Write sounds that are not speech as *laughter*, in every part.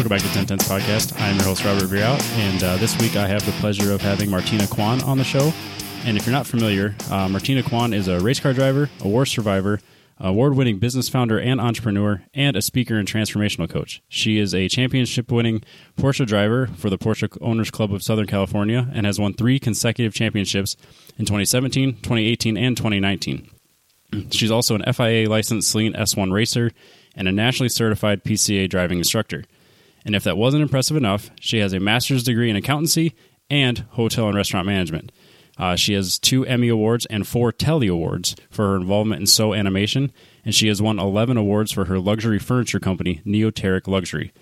Welcome back to 1010's podcast. I'm your host, Robert Vierhout, and uh, this week I have the pleasure of having Martina Kwan on the show. And if you're not familiar, uh, Martina Kwan is a race car driver, a war survivor, award winning business founder and entrepreneur, and a speaker and transformational coach. She is a championship winning Porsche driver for the Porsche Owners Club of Southern California and has won three consecutive championships in 2017, 2018, and 2019. She's also an FIA licensed Saleen S1 racer and a nationally certified PCA driving instructor. And if that wasn't impressive enough, she has a master's degree in accountancy and hotel and restaurant management. Uh, she has two Emmy Awards and four Telly Awards for her involvement in So Animation, and she has won 11 awards for her luxury furniture company, Neoteric Luxury.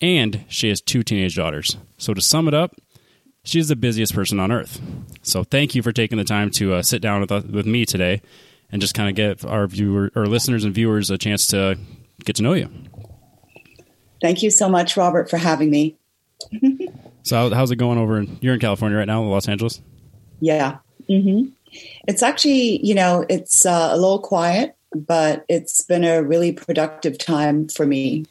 And she has two teenage daughters. So to sum it up, she's the busiest person on earth. So thank you for taking the time to uh, sit down with, with me today and just kind of give our viewer or listeners and viewers a chance to get to know you. Thank you so much, Robert, for having me. *laughs* so, how's it going over? In, you're in California right now, Los Angeles. Yeah, mm-hmm. it's actually you know it's uh, a little quiet, but it's been a really productive time for me.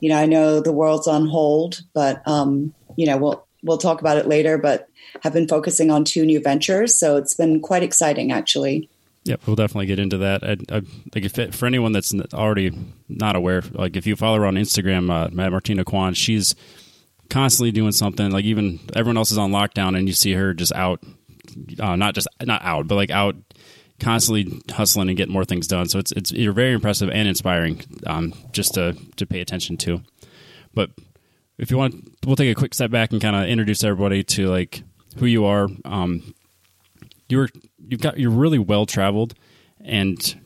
You know, I know the world's on hold, but um, you know we'll we'll talk about it later. But have been focusing on two new ventures, so it's been quite exciting actually. Yep, we'll definitely get into that. I, I, like if it, for anyone that's already not aware, like if you follow her on Instagram, uh, Martina Kwan, she's constantly doing something. Like even everyone else is on lockdown, and you see her just out, uh, not just not out, but like out, constantly hustling and getting more things done. So it's it's you're very impressive and inspiring, um, just to to pay attention to. But if you want, we'll take a quick step back and kind of introduce everybody to like who you are. Um, you're you've got you're really well traveled and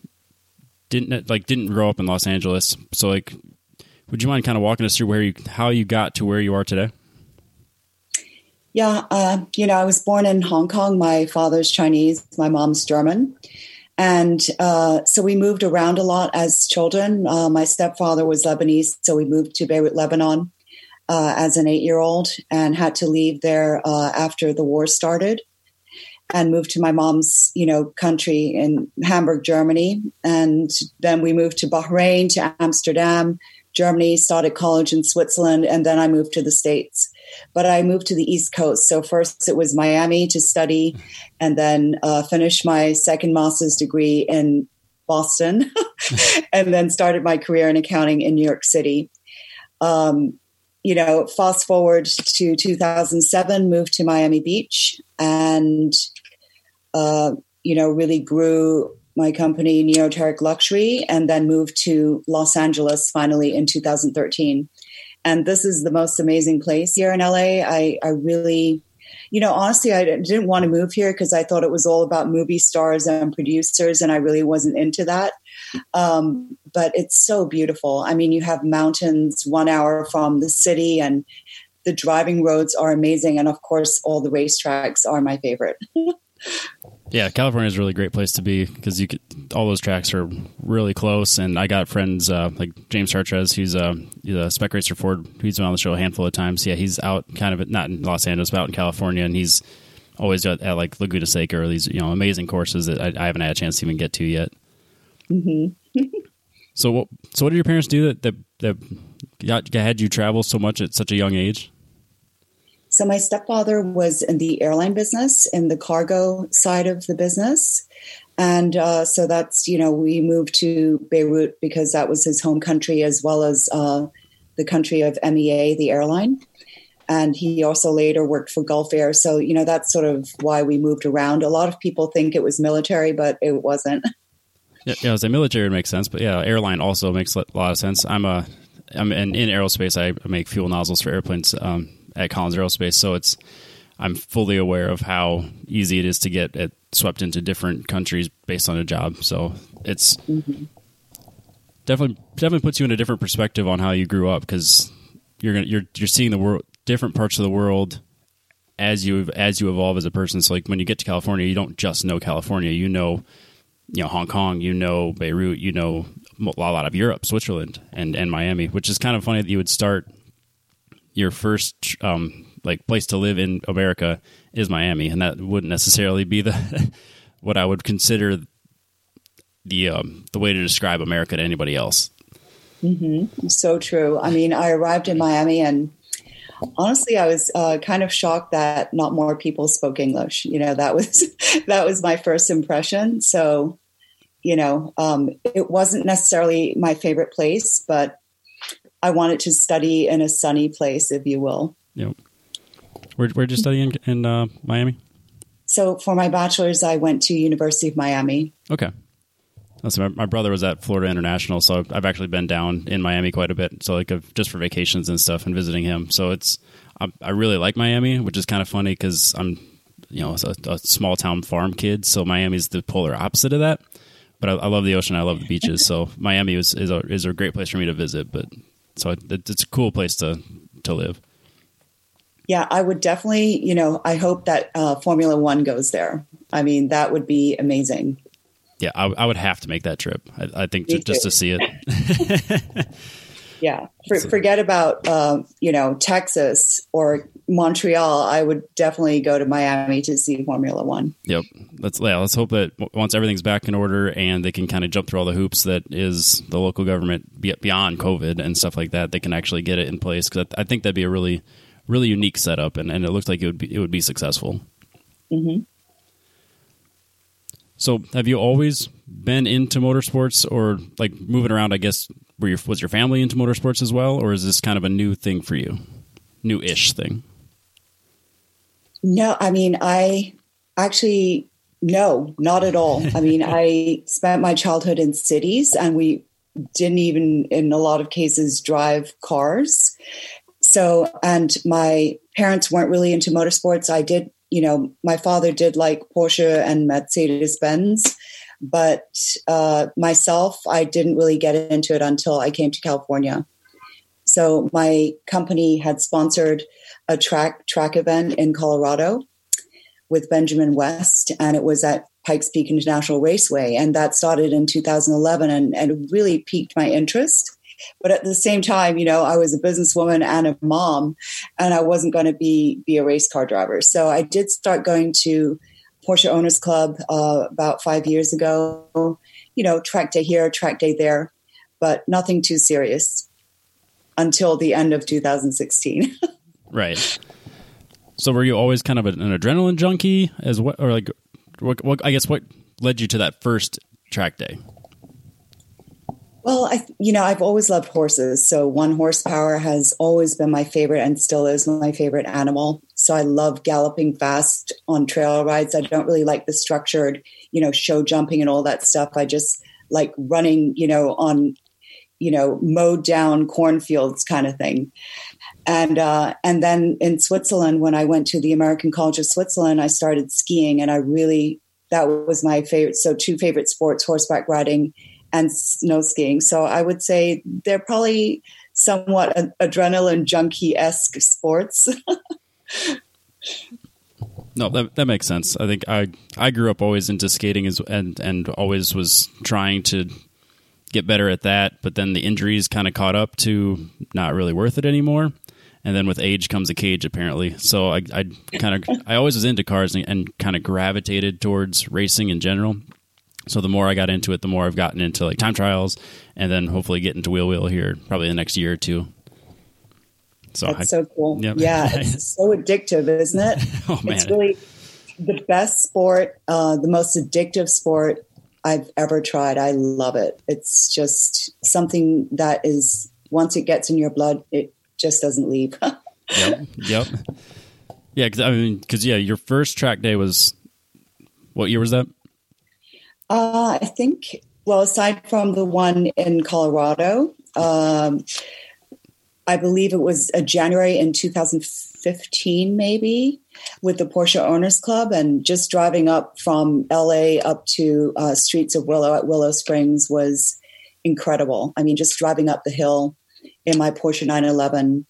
didn't like didn't grow up in Los Angeles. So like would you mind kind of walking us through where you how you got to where you are today? Yeah, uh, you know, I was born in Hong Kong. My father's Chinese, my mom's German. And uh, so we moved around a lot as children. Uh, my stepfather was Lebanese, so we moved to Beirut, Lebanon uh, as an eight year old and had to leave there uh, after the war started and moved to my mom's, you know, country in Hamburg, Germany. And then we moved to Bahrain, to Amsterdam, Germany, started college in Switzerland, and then I moved to the States. But I moved to the East Coast. So first it was Miami to study, and then uh, finished my second master's degree in Boston, *laughs* and then started my career in accounting in New York City. Um, you know, fast forward to 2007, moved to Miami Beach, and uh, you know, really grew my company, Neoteric Luxury, and then moved to Los Angeles finally in 2013. And this is the most amazing place here in LA. I, I really, you know, honestly, I didn't want to move here because I thought it was all about movie stars and producers, and I really wasn't into that. Um, but it's so beautiful. I mean, you have mountains one hour from the city, and the driving roads are amazing. And of course, all the racetracks are my favorite. *laughs* Yeah, California is a really great place to be because you could, all those tracks are really close. And I got friends uh, like James Chartres, who's a, he's a spec racer Ford. He's been on the show a handful of times. Yeah, he's out kind of not in Los Angeles, but out in California, and he's always at, at like Laguna Seca or these you know amazing courses that I, I, haven't had a chance to even get to yet. Mm-hmm. *laughs* so what? So what did your parents do that that that got, had you travel so much at such a young age? So my stepfather was in the airline business, in the cargo side of the business. And uh, so that's, you know, we moved to Beirut because that was his home country as well as uh, the country of MEA, the airline. And he also later worked for Gulf Air. So, you know, that's sort of why we moved around. A lot of people think it was military, but it wasn't. *laughs* Yeah, yeah I was military makes sense, but yeah, airline also makes a lot of sense. I'm a, I'm in, in aerospace. I make fuel nozzles for airplanes. Um, at Collins Aerospace, so it's I'm fully aware of how easy it is to get it swept into different countries based on a job. So it's mm-hmm. definitely definitely puts you in a different perspective on how you grew up because you're gonna, you're you're seeing the world different parts of the world as you as you evolve as a person. So like when you get to California, you don't just know California. You know, you know Hong Kong. You know Beirut. You know a lot of Europe, Switzerland, and and Miami. Which is kind of funny that you would start your first um, like place to live in America is Miami, and that wouldn't necessarily be the *laughs* what I would consider the um, the way to describe America to anybody else. Mm-hmm. So true. I mean, I arrived in Miami and honestly, I was uh, kind of shocked that not more people spoke English. You know, that was *laughs* that was my first impression. So, you know, um, it wasn't necessarily my favorite place, but I wanted to study in a sunny place, if you will. Yep. Where where'd you study in, in uh, Miami? So for my bachelor's, I went to University of Miami. Okay. So my, my, brother was at Florida International, so I've actually been down in Miami quite a bit. So like just for vacations and stuff and visiting him. So it's I, I really like Miami, which is kind of funny because I'm you know a, a, small town farm kid, so Miami's the polar opposite of that. But I, I love the ocean, I love the beaches, *laughs* so Miami is is a, is a great place for me to visit. But so it, it's a cool place to to live. Yeah, I would definitely. You know, I hope that uh, Formula One goes there. I mean, that would be amazing. Yeah, I, I, would have to make that trip. I, I think just to see it. *laughs* *laughs* yeah, For, forget about uh, you know Texas or Montreal. I would definitely go to Miami to see Formula One. Yep, let's yeah, let's hope that once everything's back in order and they can kind of jump through all the hoops that is the local government beyond COVID and stuff like that, they can actually get it in place because I think that'd be a really really unique setup and, and it looks like it would be it would be successful. Mm-hmm. So, have you always been into motorsports, or like moving around? I guess were your, was your family into motorsports as well, or is this kind of a new thing for you, new-ish thing? No, I mean, I actually no, not at all. I mean, I spent my childhood in cities, and we didn't even, in a lot of cases, drive cars. So, and my parents weren't really into motorsports. I did you know, my father did like Porsche and Mercedes Benz, but uh, myself, I didn't really get into it until I came to California. So my company had sponsored a track track event in Colorado with Benjamin West, and it was at Pikes Peak International Raceway, and that started in 2011, and, and really piqued my interest. But at the same time, you know, I was a businesswoman and a mom, and I wasn't going to be be a race car driver. So I did start going to Porsche Owners Club uh, about five years ago. You know, track day here, track day there, but nothing too serious until the end of 2016. *laughs* right. So were you always kind of an adrenaline junkie as what, or like, what, what, I guess what led you to that first track day? Well, I, you know, I've always loved horses. So one horsepower has always been my favorite and still is my favorite animal. So I love galloping fast on trail rides. I don't really like the structured, you know, show jumping and all that stuff. I just like running, you know, on, you know, mowed down cornfields kind of thing. And uh, and then in Switzerland, when I went to the American College of Switzerland, I started skiing, and I really that was my favorite. So two favorite sports: horseback riding and snow skiing. So I would say they're probably somewhat adrenaline junkie esque sports. *laughs* no, that that makes sense. I think I I grew up always into skating as and and always was trying to get better at that, but then the injuries kind of caught up to not really worth it anymore. And then with age comes a cage, apparently. So I, I kind of, I always was into cars and, and kind of gravitated towards racing in general. So the more I got into it, the more I've gotten into like time trials, and then hopefully get into wheel wheel here probably the next year or two. So that's I, so cool. Yep. Yeah, *laughs* it's so addictive, isn't it? *laughs* oh man, it's really the best sport, uh, the most addictive sport I've ever tried. I love it. It's just something that is once it gets in your blood, it just doesn't leave. *laughs* yep. Yep. Yeah, cause, I mean, because yeah, your first track day was what year was that? Uh, I think, well, aside from the one in Colorado, um, I believe it was a January in 2015, maybe, with the Porsche Owners Club, and just driving up from LA up to uh, Streets of Willow at Willow Springs was incredible. I mean, just driving up the hill in my Porsche 911,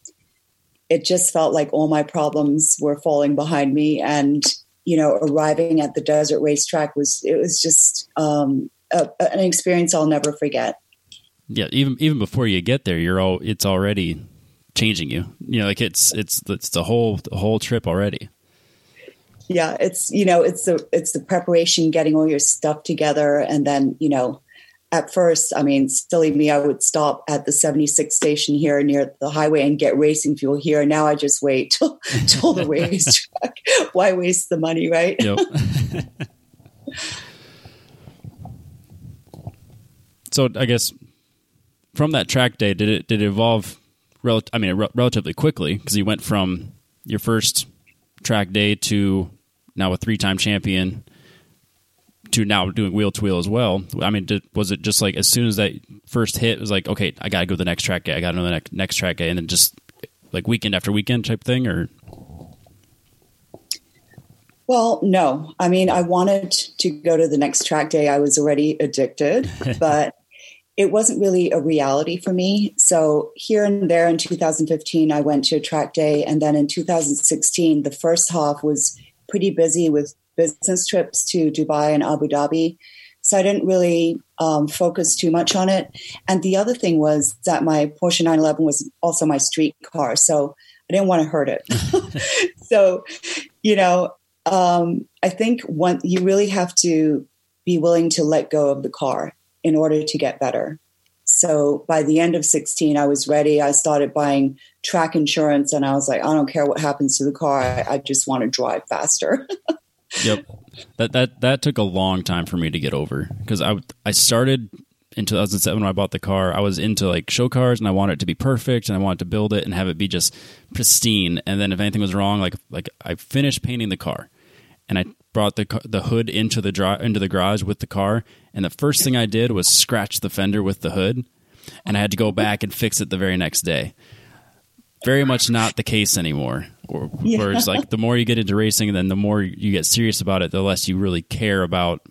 it just felt like all my problems were falling behind me, and you know, arriving at the desert racetrack was it was just um, a, an experience I'll never forget. Yeah, even even before you get there, you're all it's already changing you. You know, like it's it's it's the whole the whole trip already. Yeah, it's you know it's the it's the preparation, getting all your stuff together, and then you know at first, I mean, silly me, I would stop at the 76 station here near the highway and get racing fuel here. Now I just wait till, *laughs* till the racetrack. Why waste the money, right? Yep. *laughs* so I guess from that track day, did it did it evolve? Rel- I mean, re- relatively quickly because you went from your first track day to now a three time champion to now doing wheel to wheel as well. I mean, did, was it just like as soon as that first hit was like, okay, I got to go to the next track day, I got to know the next, next track day, and then just like weekend after weekend type thing, or? Well, no. I mean, I wanted to go to the next track day. I was already addicted, *laughs* but it wasn't really a reality for me. So here and there in 2015, I went to a track day. And then in 2016, the first half was pretty busy with business trips to Dubai and Abu Dhabi. So I didn't really um, focus too much on it. And the other thing was that my Porsche 911 was also my street car. So I didn't want to hurt it. *laughs* *laughs* so, you know, um, I think one, you really have to be willing to let go of the car in order to get better. So by the end of 16, I was ready. I started buying track insurance and I was like, I don't care what happens to the car. I, I just want to drive faster. *laughs* yep. That, that, that took a long time for me to get over because I, I started in 2007 when I bought the car. I was into like show cars and I wanted it to be perfect and I wanted to build it and have it be just pristine. And then if anything was wrong, like, like I finished painting the car and I brought the the hood into the dri- into the garage with the car, and the first thing I did was scratch the fender with the hood, and I had to go back and fix it the very next day. Very much not the case anymore. Or, yeah. Whereas, like the more you get into racing, then the more you get serious about it, the less you really care about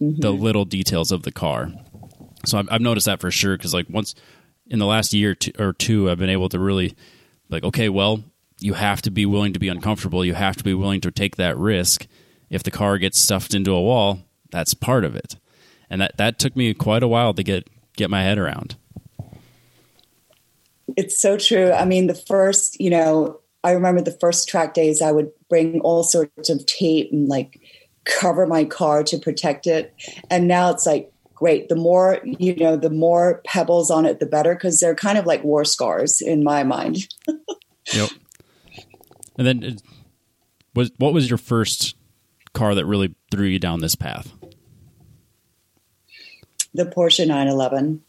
mm-hmm. the little details of the car. So I've, I've noticed that for sure because, like, once in the last year or two, I've been able to really, like, okay, well, you have to be willing to be uncomfortable. You have to be willing to take that risk. If the car gets stuffed into a wall, that's part of it. And that, that took me quite a while to get, get my head around. It's so true. I mean, the first, you know, I remember the first track days, I would bring all sorts of tape and like cover my car to protect it. And now it's like, great. The more, you know, the more pebbles on it, the better, because they're kind of like war scars in my mind. *laughs* yep. And then, uh, was what was your first car that really threw you down this path? The Porsche 911.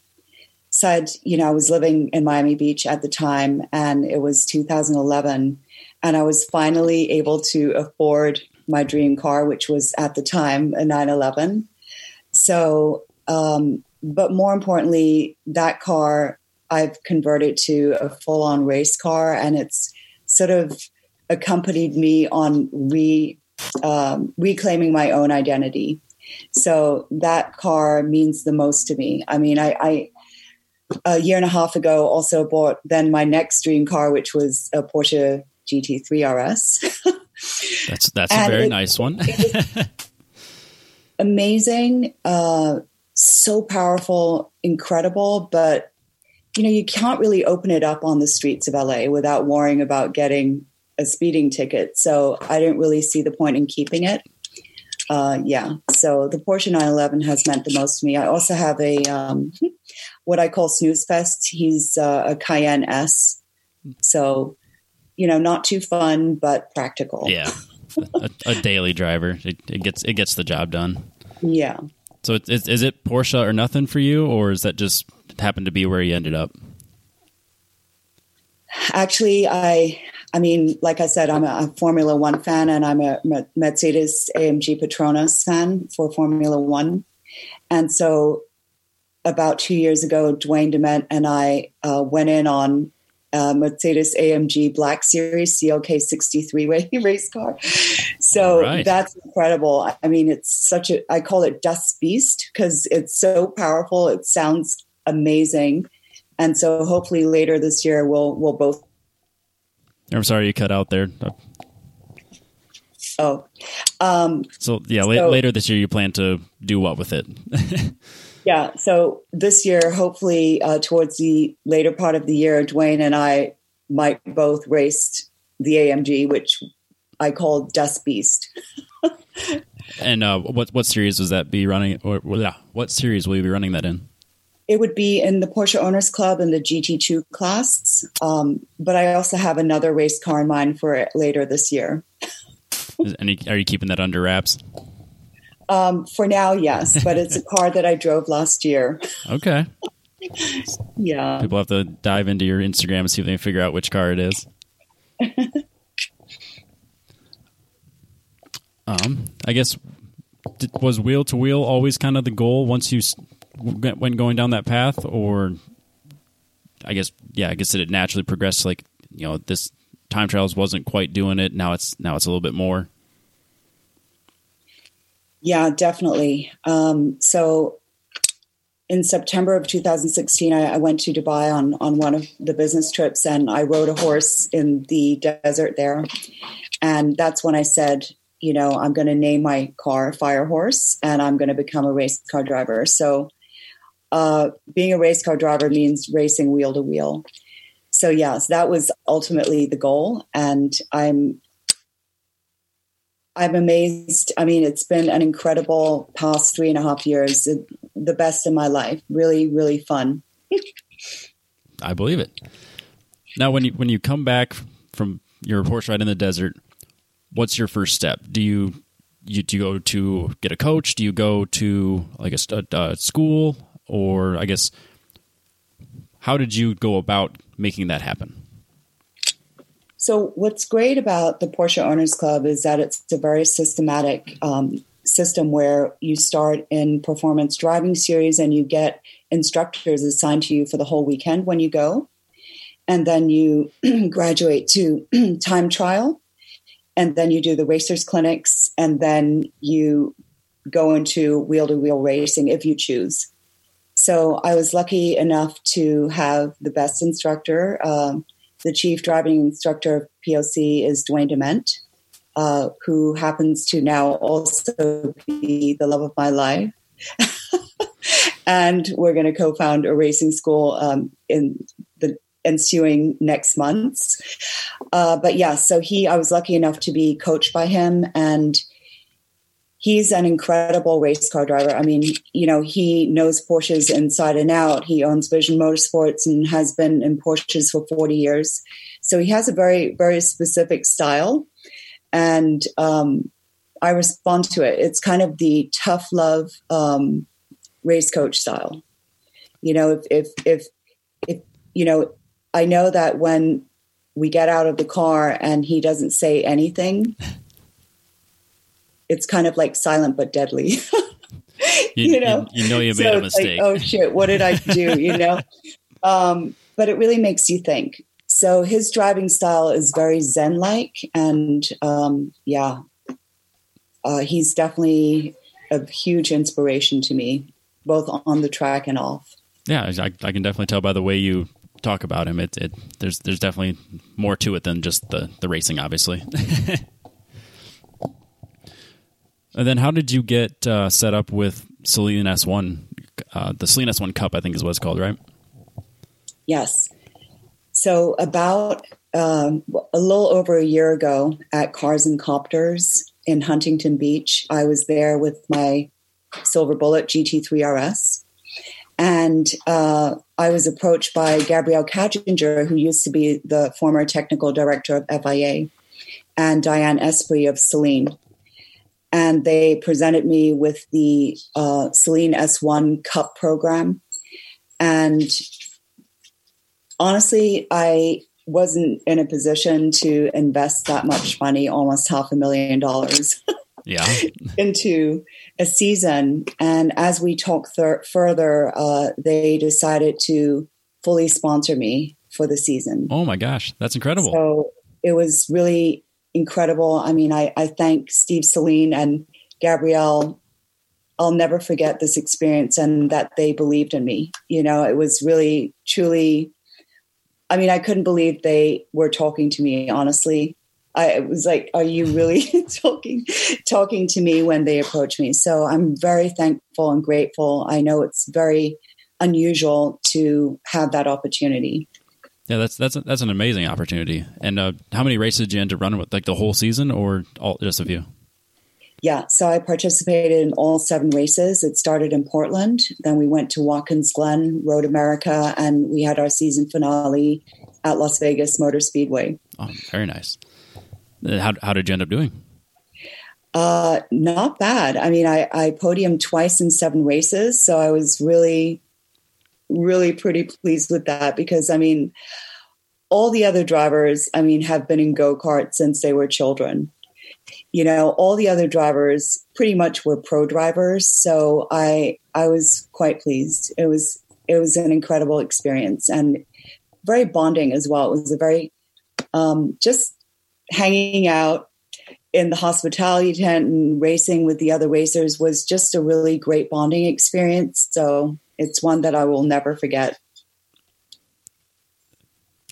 Said, you know, I was living in Miami Beach at the time, and it was 2011, and I was finally able to afford my dream car, which was at the time a 911. So, um, but more importantly, that car I've converted to a full on race car, and it's sort of accompanied me on re um, reclaiming my own identity. So that car means the most to me. I mean, I, I a year and a half ago also bought then my next dream car, which was a Porsche GT3 RS. *laughs* that's that's a very it, nice one. *laughs* amazing, uh, so powerful, incredible, but you know you can't really open it up on the streets of LA without worrying about getting a speeding ticket. So I didn't really see the point in keeping it. Uh, yeah, so the Porsche 911 has meant the most to me. I also have a um, what I call snooze fest. He's uh, a Cayenne S, so you know, not too fun but practical. Yeah, a, a, daily driver. It, it, gets it gets the job done. Yeah. So is, is it Porsche or nothing for you, or is that just happened to be where you ended up? Actually, I I mean, like I said, I'm a, a Formula One fan and I'm a Mercedes AMG Petronas fan for Formula One. And so about two years ago, Dwayne DeMent and I uh, went in on a Mercedes AMG Black Series CLK 63 *laughs* race car. So right. that's incredible. I mean, it's such a, I call it Dust Beast because it's so powerful. It sounds amazing. And so hopefully later this year, we'll, we'll both I'm sorry you cut out there. Oh, um, so yeah, so, later this year you plan to do what with it? *laughs* yeah, so this year, hopefully, uh, towards the later part of the year, Dwayne and I might both race the AMG, which I call Dust Beast. *laughs* and uh, what what series was that be running? Or yeah, what series will you be running that in? It would be in the Porsche Owners Club in the GT2 class, um, but I also have another race car in mind for it later this year. Any, are you keeping that under wraps? Um, for now, yes, but it's a *laughs* car that I drove last year. Okay. yeah. People have to dive into your Instagram and see if they can figure out which car it is. *laughs* um, I guess was wheel to wheel always kind of the goal once you went going down that path, or I guess yeah, I guess did it naturally progress? Like you know, this time trials wasn't quite doing it. Now it's now it's a little bit more. Yeah, definitely. Um, so in September of 2016, I, I, went to Dubai on, on one of the business trips and I rode a horse in the desert there. And that's when I said, you know, I'm going to name my car Fire Horse and I'm going to become a race car driver. So, uh, being a race car driver means racing wheel to wheel. So, yes, that was ultimately the goal. And I'm I'm amazed. I mean, it's been an incredible past three and a half years, the best in my life. Really, really fun. *laughs* I believe it. Now, when you when you come back from your horse ride in the desert, what's your first step? Do you you do you go to get a coach? Do you go to like a, a uh, school, or I guess how did you go about making that happen? So, what's great about the Porsche Owners Club is that it's a very systematic um, system where you start in performance driving series and you get instructors assigned to you for the whole weekend when you go. And then you *clears throat* graduate to *clears throat* time trial. And then you do the racers clinics. And then you go into wheel to wheel racing if you choose. So I was lucky enough to have the best instructor. Um, the chief driving instructor of POC is Dwayne Dement, uh, who happens to now also be the love of my life. *laughs* and we're going to co-found a racing school um, in the ensuing next months. Uh, but yeah, so he, I was lucky enough to be coached by him, and he's an incredible race car driver. I mean, you know, he knows Porsches inside and out. He owns Vision Motorsports and has been in Porsches for 40 years. So he has a very, very specific style. And um, I respond to it. It's kind of the tough love um, race coach style. You know, if, if, if, if, you know, I know that when we get out of the car and he doesn't say anything, it's kind of like silent but deadly. *laughs* you, you, know, you, you, know you made so a mistake. Like, oh shit, what did I do? You know, *laughs* um, but it really makes you think. So his driving style is very zen-like, and um, yeah, uh, he's definitely a huge inspiration to me, both on the track and off. Yeah, I, I can definitely tell by the way you talk about him. It, it there's there's definitely more to it than just the the racing, obviously. *laughs* And then, how did you get uh, set up with Saleen S1? Uh, the Saleen S1 Cup, I think, is what it's called, right? Yes. So, about um, a little over a year ago at Cars and Copters in Huntington Beach, I was there with my Silver Bullet GT3 RS. And uh, I was approached by Gabrielle Kajinger, who used to be the former technical director of FIA, and Diane Esprit of Saleen and they presented me with the uh, Saleen S1 Cup program. And honestly, I wasn't in a position to invest that much money, almost half a million dollars. yeah. *laughs* into a season. And as we talked th- further, uh, they decided to fully sponsor me for the season. Oh my gosh, that's incredible. So it was really incredible. I mean, I, I thank Steve Saleen and Gabrielle. I'll never forget this experience and that they believed in me. You know, it was really, truly, I mean, I couldn't believe they were talking to me, honestly. I was like, are you really *laughs* talking talking to me when they approached me? So I'm very thankful and grateful. I know it's very unusual to have that opportunity. Yeah, that's that's that's an amazing opportunity. And uh, how many races did you end up running with? Like the whole season, or all, just a few? Yeah, so I participated in all seven races. It started in Portland, then we went to Watkins Glen, Road America, and we had our season finale at Las Vegas Motor Speedway. Oh, very nice. Uh, how, how did you end up doing? Uh, not bad. I mean, I, I podiumed twice in seven races, so I was really, really pretty pleased with that because I mean, all the other drivers, I mean, have been in go karts since they were children. You know, all the other drivers pretty much were pro drivers, so I I was quite pleased. It was it was an incredible experience and very bonding as well. It was a very um, just hanging out in the hospitality tent and racing with the other racers was just a really great bonding experience. So it's one that I will never forget.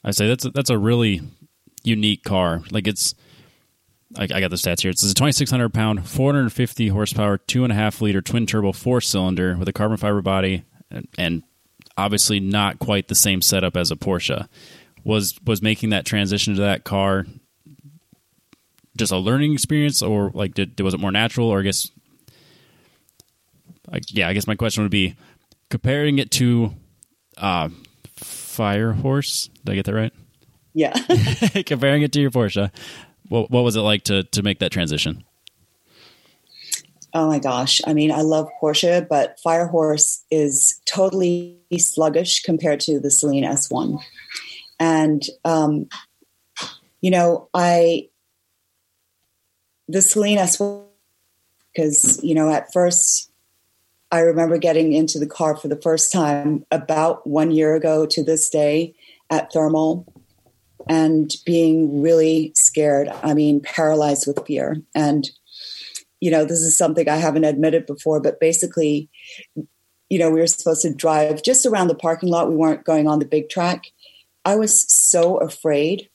I say that's a, that's a really unique car. Like it's, I, I got the stats here. It's a 2,600 pound, 450 horsepower, two and a half liter twin turbo four cylinder with a carbon fiber body, and, and obviously not quite the same setup as a Porsche. Was was making that transition to that car just a learning experience, or like did was it more natural, or I guess, like, yeah, I guess my question would be comparing it to uh, Fire Horse. Did I get that right? Yeah. *laughs* *laughs* comparing it to your Porsche, what what was it like to to make that transition? Oh my gosh. I mean, I love Porsche, but Firehorse is totally sluggish compared to the Saleen S1. And, um, you know, I, the Saleen S1, because, you know, at first, I remember getting into the car for the first time about one year ago to this day at Thermal and being really scared. I mean, paralyzed with fear. And, you know, this is something I haven't admitted before, but basically, you know, we were supposed to drive just around the parking lot. We weren't going on the big track. I was so afraid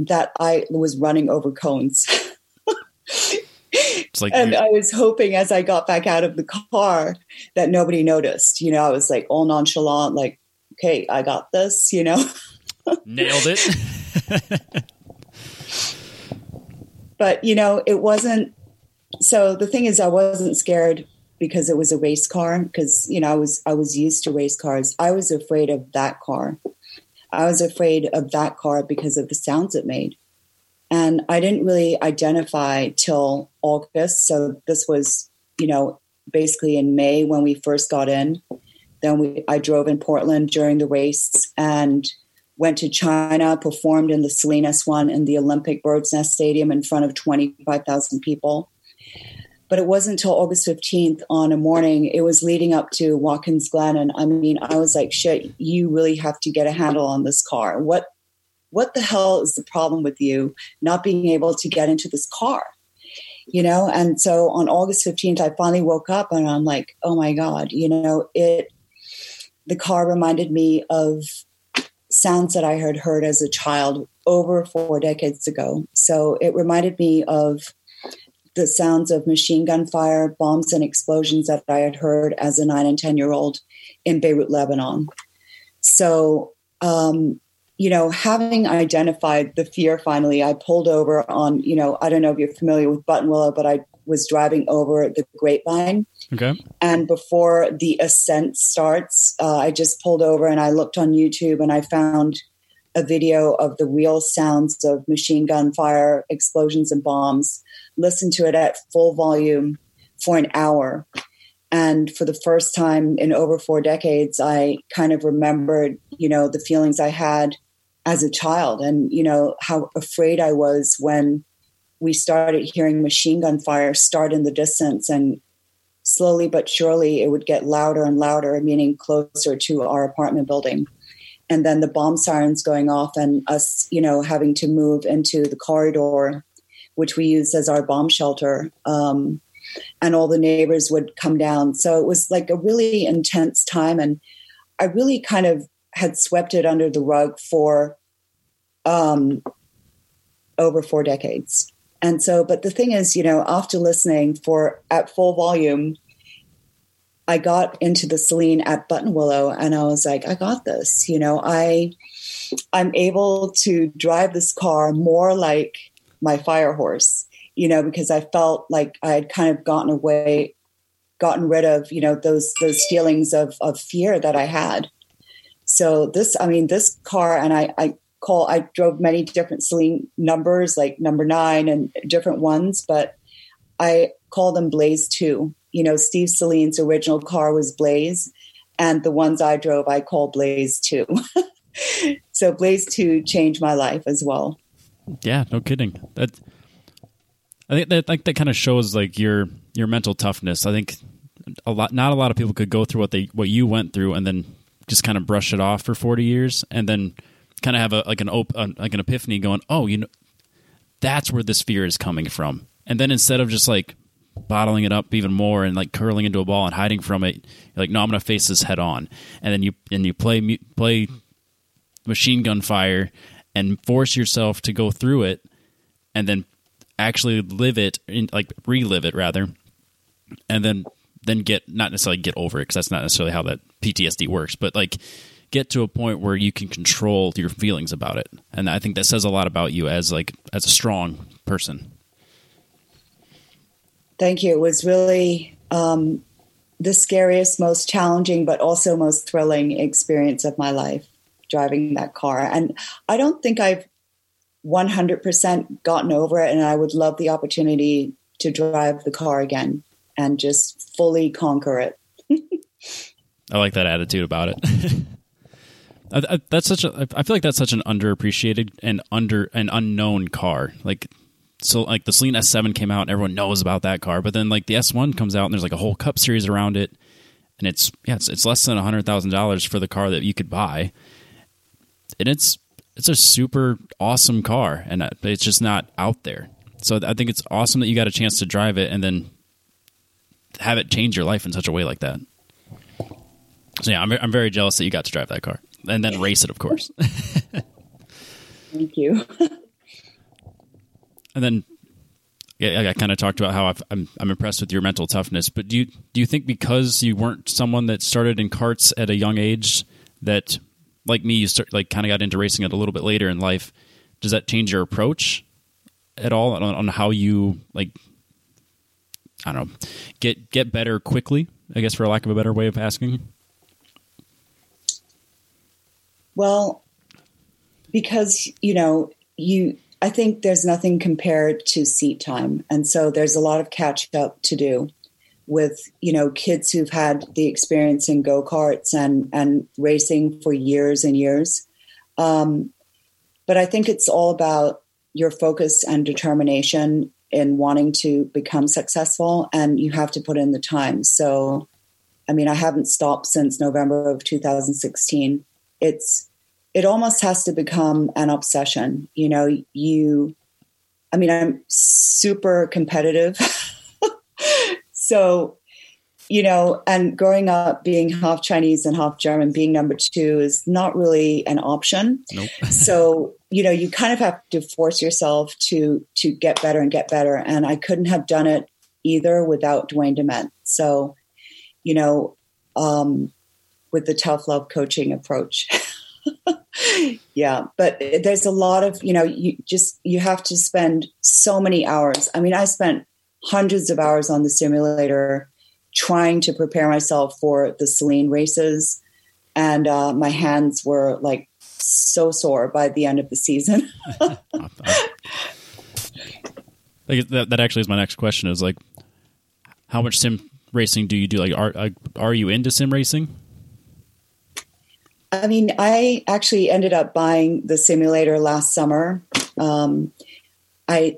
that I was running over cones. *laughs* It's like and I was hoping as I got back out of the car that nobody noticed. You know, I was like all nonchalant, like, okay, I got this, you know. *laughs* Nailed it. *laughs* but, you know, it wasn't so the thing is I wasn't scared because it was a race car because you know I was I was used to race cars. I was afraid of that car. I was afraid of that car because of the sounds it made. And I didn't really identify till August. So this was, you know, basically in May when we first got in. Then we I drove in Portland during the race and went to China, performed in the Saleen S1 in the Olympic Bird's Nest Stadium in front of 25,000 people. But it wasn't until August 15th on a morning, it was leading up to Watkins Glen. And I mean, I was like, shit, you really have to get a handle on this car. What what the hell is the problem with you not being able to get into this car? You know, and so on August 15th, I finally woke up and I'm like, oh my God, you know, it the car reminded me of sounds that I had heard as a child over four decades ago. So it reminded me of the sounds of machine gun fire, bombs, and explosions that I had heard as a nine and 10 year old in Beirut, Lebanon. So, um, you know, having identified the fear finally, I pulled over on, you know, I don't know if you're familiar with Buttonwillow, but I was driving over the grapevine. Okay. And before the ascent starts, uh, I just pulled over and I looked on YouTube and I found a video of the real sounds of machine gun fire, explosions, and bombs listened to it at full volume for an hour. And for the first time in over four decades, I kind of remembered, you know, the feelings I had as a child and, you know, how afraid I was when we started hearing machine gun fire start in the distance and slowly but surely it would get louder and louder, meaning closer to our apartment building. And then the bomb sirens going off and us, you know, having to move into the corridor which we used as our bomb shelter. Um, and all the neighbors would come down. So it was like a really intense time. And I really kind of had swept it under the rug for um, over four decades. And so, but the thing is, you know, after listening for at full volume, I got into the Saleen at Buttonwillow and I was like, I got this. You know, I I'm able to drive this car more like my fire horse. you know, because I felt like I had kind of gotten away, gotten rid of, you know, those those feelings of of fear that I had. So this, I mean, this car, and I, I call, I drove many different Saleen numbers, like number nine and different ones, but I call them Blaze Two. You know, Steve Saleen's original car was Blaze, and the ones I drove, I call Blaze Two. *laughs* so Blaze Two changed my life as well. Yeah, no kidding. That I think that like that kind of shows like your your mental toughness. I think a lot not a lot of people could go through what they what you went through and then just kind of brush it off for 40 years and then kind of have a like an op- like an epiphany going, "Oh, you know that's where this fear is coming from." And then instead of just like bottling it up even more and like curling into a ball and hiding from it, like, "No, I'm going to face this head on." And then you and you play play machine gun fire and force yourself to go through it and then actually live it like relive it rather and then then get not necessarily get over it because that's not necessarily how that PTSD works but like get to a point where you can control your feelings about it and I think that says a lot about you as like as a strong person thank you it was really um, the scariest most challenging but also most thrilling experience of my life driving that car. And I don't think I've 100% gotten over it. And I would love the opportunity to drive the car again and just fully conquer it. I like that attitude about it. *laughs* I, I, that's such a. I feel like that's such an underappreciated and under an unknown car. Like so, like the Saleen S7 came out, and everyone knows about that car. But then, like the S1 comes out, and there's like a whole Cup series around it, and it's yeah, it's, it's less than hundred thousand dollars for the car that you could buy and it's it's a super awesome car, and uh, it's just not out there. So I think it's awesome that you got a chance to drive it and then have it change your life in such a way like that. So yeah, I'm I'm very jealous that you got to drive that car and then race it, of course. *laughs* Thank you. and then yeah, I kind of talked about how i am I'm, I'm impressed with your mental toughness. But do you do you think because you weren't someone that started in carts at a young age that like me, you start like kind of got into racing it a little bit later in life. Does that change your approach at all on, on how you like? I don't know, get get better quickly. I guess for lack of a better way of asking. Well, because you know you I think there's nothing compared to seat time. And so there's a lot of catch up to do with you know kids who've had the experience in go karts and and racing for years and years. Um, but I think it's all about your focus and determination in wanting to become successful, and you have to put in the time. So, I mean, I haven't stopped since November of 2016. It's it almost has to become an obsession. You know, you. I mean, I'm super competitive. *laughs* So, you know, and growing up being half Chinese and half German, being number two is not really an option. Nope. so, you know, you kind of have to force yourself to to get better and get better. And I couldn't have done it either without Dwayne Dement. So, you know, um, with the tough love coaching approach. *laughs* yeah, but there's a lot of, you know, you just you have to spend so many hours. I mean, I spent hundreds of hours on the simulator trying to prepare myself for the Saleen races. And uh, my hands were like so sore by the end of the season. *laughs* like that, that actually is my next question is like, how much sim racing do you do? Like, are, are you into sim racing? I mean, I actually ended up buying the simulator last summer. Um, I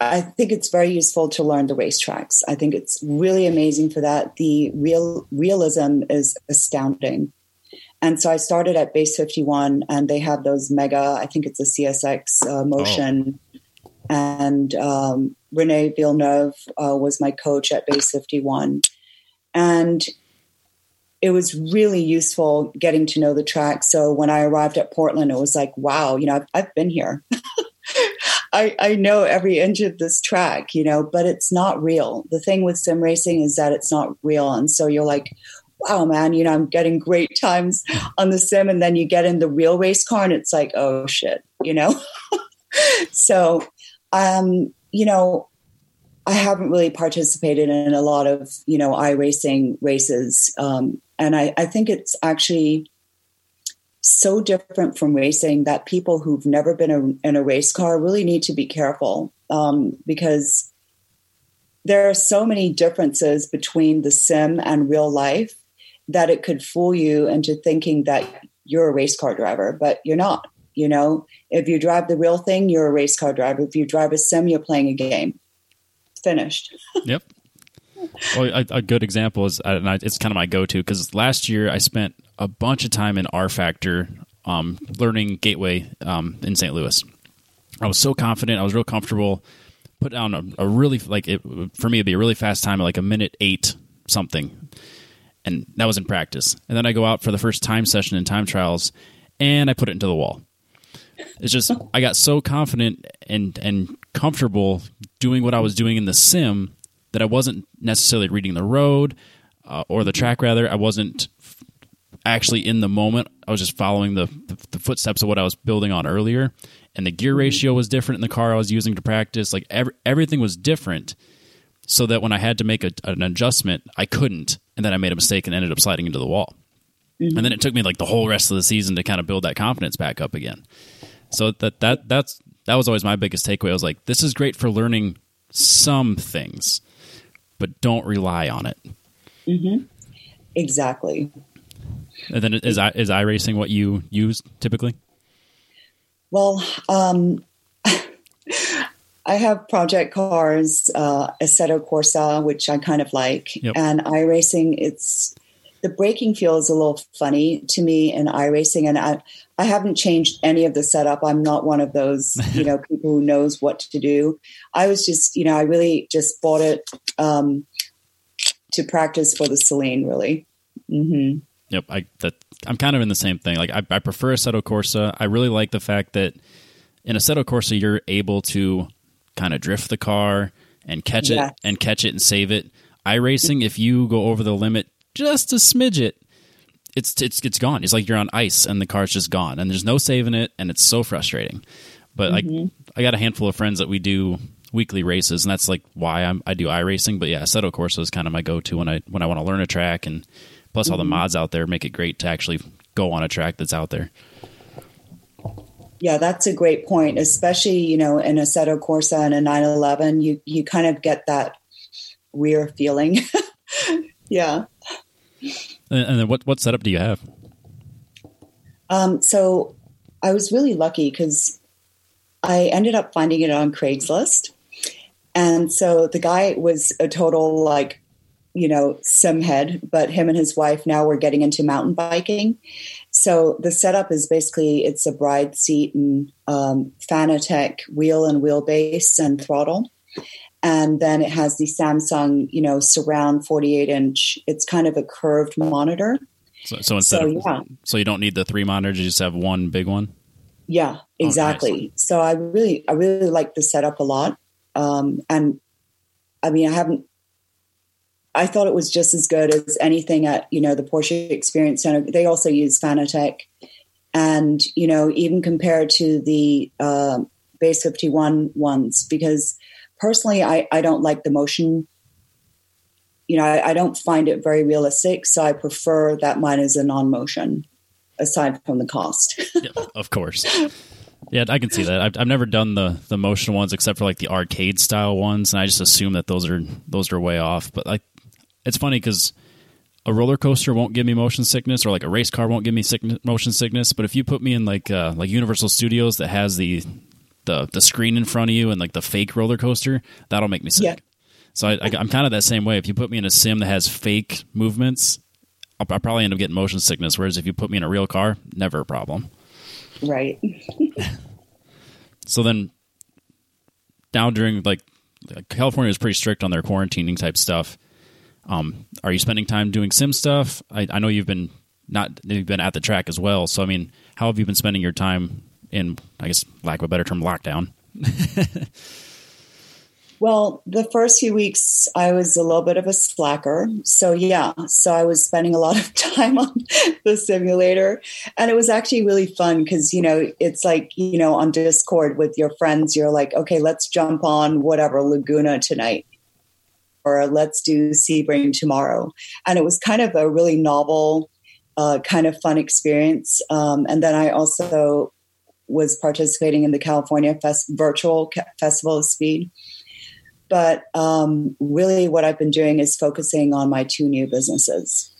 I think it's very useful to learn the racetracks. I think it's really amazing for that. The real realism is astounding. And so I started at base 51 and they have those mega, I think it's a CSX uh, motion. Oh. And um, Rene Villeneuve uh, was my coach at base 51. And it was really useful getting to know the track. So when I arrived at Portland, it was like, wow, you know, I've, I've been here. *laughs* I, I know every inch of this track, you know, but it's not real. The thing with sim racing is that it's not real. And so you're like, wow, man, you know, I'm getting great times on the sim. And then you get in the real race car and it's like, oh shit, you know? *laughs* so, um, you know, I haven't really participated in a lot of, you know, iRacing races. Um, and I, I think it's actually so different from racing that people who've never been a, in a race car really need to be careful um, because there are so many differences between the sim and real life that it could fool you into thinking that you're a race car driver, but you're not. You know, if you drive the real thing, you're a race car driver. If you drive a sim, you're playing a game. Finished. *laughs* yep. Well, a, a, good example is, and I, it's kind of my go-to because last year I spent a bunch of time in rFactor um, learning Gateway um, in St. Louis. I was so confident. I was real comfortable. Put down a, a really like it, for me it'd be a really fast time, like a minute eight something, and that was in practice. And then I go out for the first time session in time trials, and I put it into the wall. It's just I got so confident and and comfortable doing what I was doing in the sim that I wasn't necessarily reading the road uh, or the track. Rather, I wasn't actually in the moment. I was just following the, the, the footsteps of what I was building on earlier, and the gear ratio was different in the car I was using to practice. Like every, everything was different, so that when I had to make a, an adjustment, I couldn't, and then I made a mistake and ended up sliding into the wall. Mm-hmm. And then it took me like the whole rest of the season to kind of build that confidence back up again. So that that that's that was always my biggest takeaway. I was like, this is great for learning some things, but don't rely on it. Mm-hmm. Exactly. And then is I is iRacing what you use typically? Well, um, *laughs* I have project cars, uh, Assetto Corsa, which I kind of like, yep. and iRacing. It's the braking feels a little funny to me in iRacing, and I I haven't changed any of the setup. I'm not one of those *laughs* you know people who knows what to do. I was just you know I really just bought it um, to practice for the Saleen, really. Mm-hmm. Yep, I that I'm kind of in the same thing. Like I, I prefer Assetto Corsa. I really like the fact that in Assetto Corsa you're able to kind of drift the car and catch yeah. it and catch it and save it. iRacing, if you go over the limit just a smidget, it's it's it's gone. It's like you're on ice and the car's just gone, and there's no saving it, and it's so frustrating. But mm-hmm. like, I got a handful of friends that we do weekly races, and that's like why I'm, I do iRacing. But yeah, Assetto Corsa is kind of my go-to when I when I want to learn a track and Plus, all the mm-hmm. mods out there make it great to actually go on a track that's out there. Yeah, that's a great point. Especially, you know, in a Assetto Corsa and a 911, you you kind of get that rear feeling. *laughs* yeah. And, and, then what what setup do you have? Um, so I was really lucky because I ended up finding it on Craigslist. And so the guy was a total like you know, sim head, but him and his wife now were getting into mountain biking. So the setup is basically it's a bride seat and um, Fanatec wheel and wheelbase and throttle. And then it has the Samsung, you know, surround 48 inch. It's kind of a curved monitor. So, so instead so, of, yeah. so you don't need the three monitors, you just have one big one? Yeah, exactly. Oh, nice. So I really, I really like the setup a lot. Um, and I mean, I haven't I thought it was just as good as anything at you know the Porsche Experience Center. They also use Fanatec, and you know even compared to the uh, Base Fifty One ones, because personally I I don't like the motion. You know I, I don't find it very realistic, so I prefer that mine is a non motion. Aside from the cost, yeah, of course. Yeah, I can see that. I've, I've never done the the motion ones except for like the arcade style ones, and I just assume that those are those are way off. But like it's funny because a roller coaster won't give me motion sickness, or like a race car won't give me sickness, motion sickness. But if you put me in like uh, like Universal Studios that has the the the screen in front of you and like the fake roller coaster, that'll make me sick. Yeah. So I, am kind of that same way. If you put me in a sim that has fake movements, I'll, I'll, probably end up getting motion sickness. Whereas if you put me in a real car, never a problem. Right. *laughs* so then, now during like California is pretty strict on their quarantining type stuff. Um, are you spending time doing sim stuff? I, I know you've been not you've been at the track as well. So I mean, how have you been spending your time in? I guess lack of a better term, lockdown. *laughs* Well, the first few weeks, I was a little bit of a slacker. So, yeah, so I was spending a lot of *laughs* time on the simulator. And it was actually really fun because, you know, it's like, you know, on Discord with your friends, you're like, okay, let's jump on whatever Laguna tonight or let's do Sebring tomorrow. And it was kind of a really novel, uh, kind of fun experience. Um, and then I also was participating in the California Fest- virtual Festival of Speed but um, really, what I've been doing is focusing on my two new businesses.